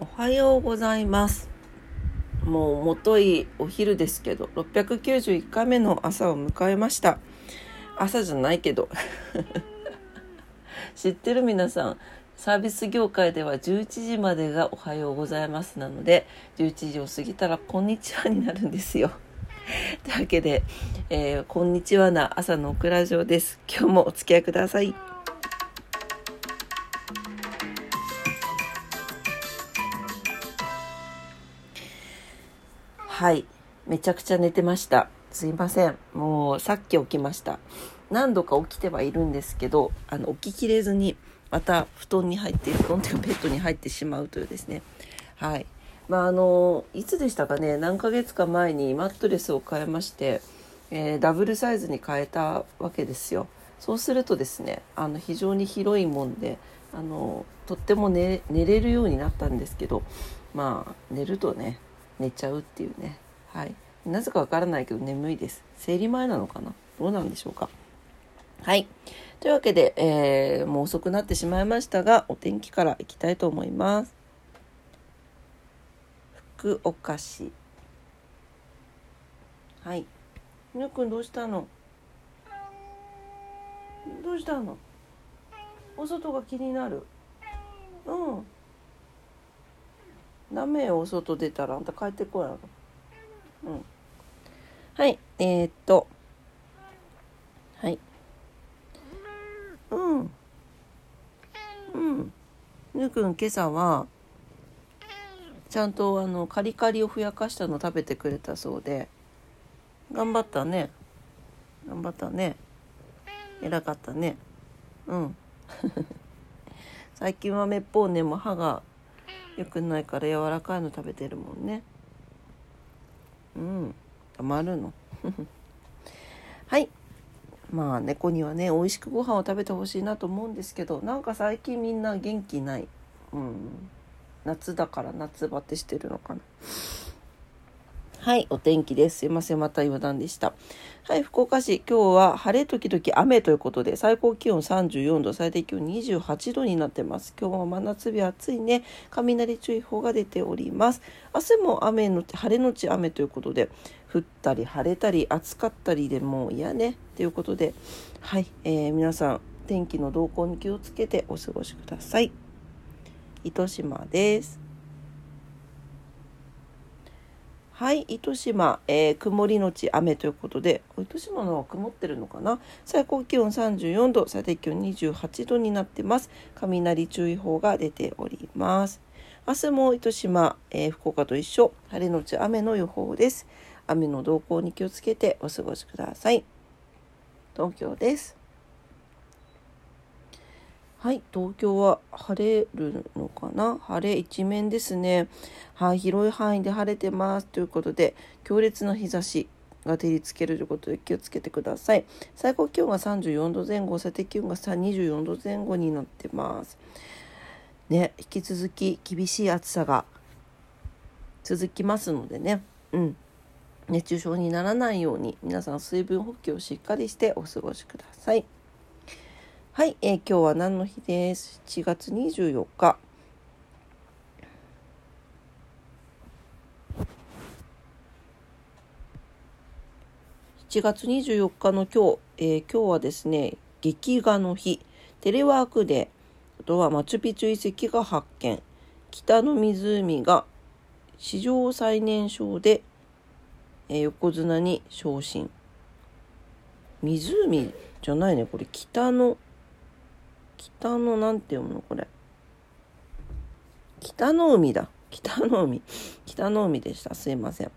おはようございます。もうもといお昼ですけど691回目の朝を迎えました。朝じゃないけど。知ってる皆さんサービス業界では11時までがおはようございますなので11時を過ぎたらこんにちはになるんですよ。というわけで、えー、こんにちはな朝のオクラジオです。今日もお付き合いください。はい。めちゃくちゃ寝てました。すいません。もうさっき起きました。何度か起きてはいるんですけどあの起ききれずにまた布団に入って布団というかベッドに入ってしまうというですね。はい。まああのいつでしたかね。何ヶ月か前にマットレスを変えまして、えー、ダブルサイズに変えたわけですよ。そうするとですねあの非常に広いもんであのとっても寝れるようになったんですけどまあ寝るとね寝ちゃうっていうね。はい。なぜかわからないけど眠いです。生理前なのかな？どうなんでしょうか？はい。というわけで、えー、もう遅くなってしまいましたがお天気からいきたいと思います。福岡市。はい。ぬくんどうしたの？どうしたの？お外が気になる。うん。ダメよお外出たらあんた帰ってこやろ。うん。はいえー、っと。はい。うん。うん。ぬくん今朝はちゃんとあのカリカリをふやかしたの食べてくれたそうで頑張ったね。頑張ったね。偉かったね。うん。最近はめっぽうねも歯が良くないから柔らかいの食べてるもんね。うん。余るの。はい。まあ猫にはね美味しくご飯を食べてほしいなと思うんですけどなんか最近みんな元気ない。うん。夏だから夏バテしてるのかな。はい、お天気です。すいません、また余談でした。はい、福岡市、今日は晴れ時々雨ということで、最高気温34度、最低気温28度になってます。今日は真夏日暑いね。雷注意報が出ております。明日も雨の晴れのち雨ということで、降ったり晴れたり暑かったりでもう嫌ね。ということで、はい、えー、皆さん、天気の動向に気をつけてお過ごしください。糸島です。はい、糸島、えー、曇りのち雨ということで、糸島のは曇ってるのかな？最高気温34度、最低気温28度になってます。雷注意報が出ております。明日も糸島、えー、福岡と一緒、晴れのち雨の予報です。雨の動向に気をつけてお過ごしください。東京です。はい、東京は晴れるのかな？晴れ一面ですね。はい、広い範囲で晴れてます。ということで、強烈な日差しが照りつけるということで気をつけてください。最高気温が34度前後、最低気温が24度前後になってます。ね、引き続き厳しい暑さが続きますのでね、うん、熱中症にならないように皆さん水分補給をしっかりしてお過ごしください。はい、えー、今日は何の日です？7月24日。7月24日の今日、えー、今日はですね、劇画の日、テレワークで、あとはマチュピチュ遺跡が発見、北の湖が史上最年少で、えー、横綱に昇進。湖じゃないね、これ北の北のなんて読むのこれ。北の海だ。北の海。北の海でした。すいません。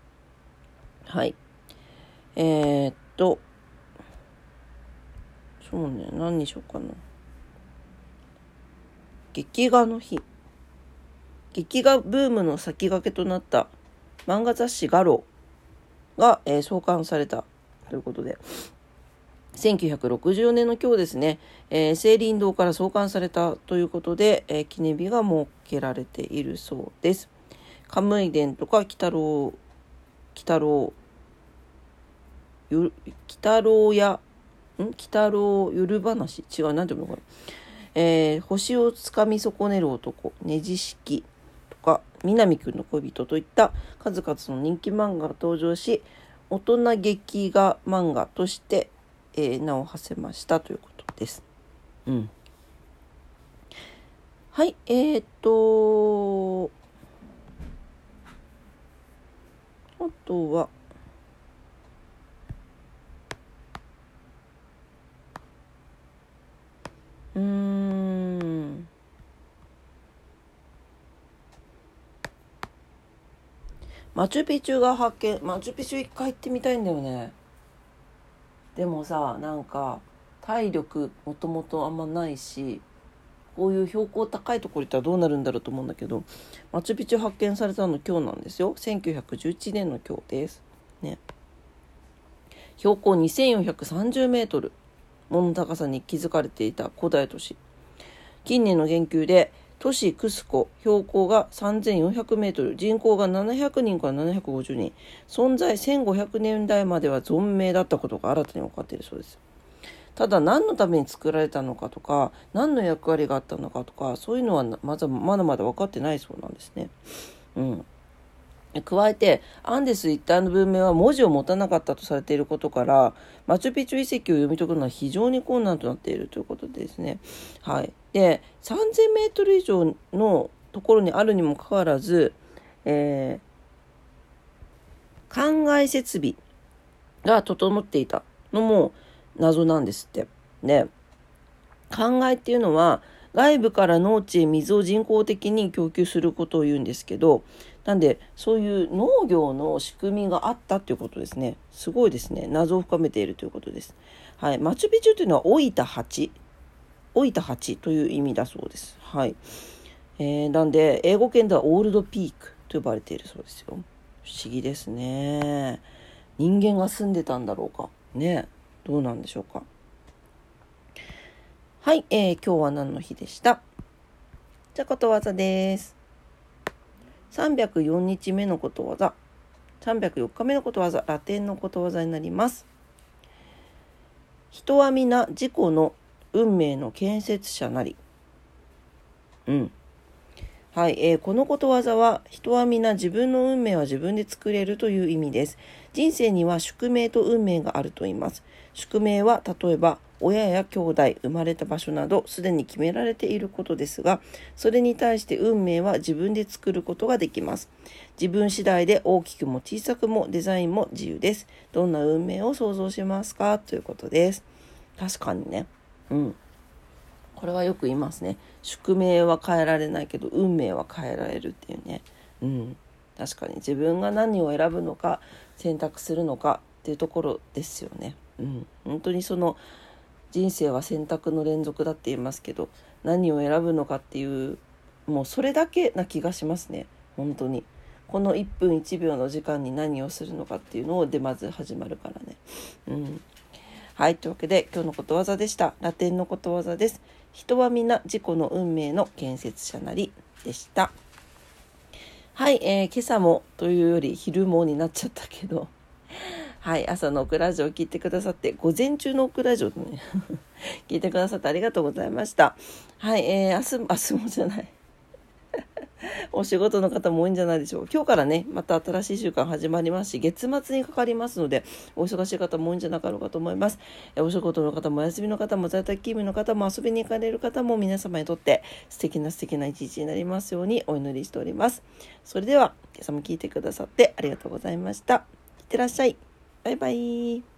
はい。えー、っと、そうね、何にしようかな。劇画の日。劇画ブームの先駆けとなった漫画雑誌ガロが、えー、創刊されたということで、1964年の今日ですね、えー、聖林堂から創刊されたということで、えー、記念日が設けられているそうです。カムイ伝とか、鬼太郎、鬼太郎、鬼太郎や、ん？鬼太郎ゆる話？違う、なんていうのこれ。え、星をつかみ損ねる男、ねじ式とか、南くんの恋人といった数々の人気漫画が登場し、大人劇画漫画として、えー、名を馳せましたということです。うん。はい、えー、っと、あとは、うーん。マチュピチュが発見マチュピチュ一回行ってみたいんだよねでもさなんか体力もともとあんまないしこういう標高高いところ行ったらどうなるんだろうと思うんだけどマチュピチュ発見されたの今日なんですよ。1911年の今日です。ね。標高2430メートル。もの高さに築かれていた古代都市。近年の研究で都市クスコ標高が3400メートル人口が700人から750人存在1500年代までは存命だったことが新たに分かっているそうですただ何のために作られたのかとか何の役割があったのかとかそういうのはまだまだまだ分かってないそうなんですね。うん加えてアンデス一帯の文明は文字を持たなかったとされていることからマチュピチュ遺跡を読み解くのは非常に困難となっているということですね。はい、で3000メートル以上のところにあるにもかかわらず、えー、灌漑設備が整っていたのも謎なんですって。で、灌漑っていうのは外部から農地へ水を人工的に供給することを言うんですけど、なんでそういう農業の仕組みがあったっていうことですね。すごいですね。謎を深めているということです。はい。マチュピチュというのは老いた鉢。老いた鉢という意味だそうです。はい。えー、なんで英語圏ではオールドピークと呼ばれているそうですよ。不思議ですね。人間が住んでたんだろうか。ね。どうなんでしょうか。はい、えー、今日は何の日でした？じゃことわざです。304日目のことわざ。304日目のことわざ。ラテンのことわざになります。人は皆自己の運命の建設者なり。うん。はい、えー、このことわざは人は皆自分の運命は自分で作れるという意味です。人生には宿命と運命があると言います。宿命は例えば親や兄弟、生まれた場所などすでに決められていることですが、それに対して運命は自分で作ることができます。自分次第で大きくも小さくもデザインも自由です。どんな運命を想像しますか？ということです。確かにね。うん。これはよく言いますね。宿命は変えられないけど運命は変えられるっていうね。うん。確かに自分が何を選ぶのか選択するのかっていうところですよね。うん。本当にその人生は選択の連続だって言いますけど何を選ぶのかっていうもうそれだけな気がしますね。本当に。この1分1秒の時間に何をするのかっていうのでまず始まるからね。うん。はい。というわけで今日のことわざでした。ラテンのことわざです。人は皆自己の運命の建設者なりでした。はい、えー、今朝もというより昼もになっちゃったけど、はい、朝のオクラジオを聞いてくださって、午前中のオクラジオね、聞いてくださってありがとうございました。はい、えー、明日、明日もじゃない。お仕事の方も多いんじゃないでしょうか。今日からね、また新しい週間始まりますし、月末にかかりますので、お忙しい方も多いんじゃなかろうかと思います。お仕事の方もお休みの方も在宅勤務の方も遊びに行かれる方も皆様にとって素敵な素敵な一日になりますようにお祈りしております。それでは、今朝も聞いてくださってありがとうございました。いってらっしゃい。バイバイ。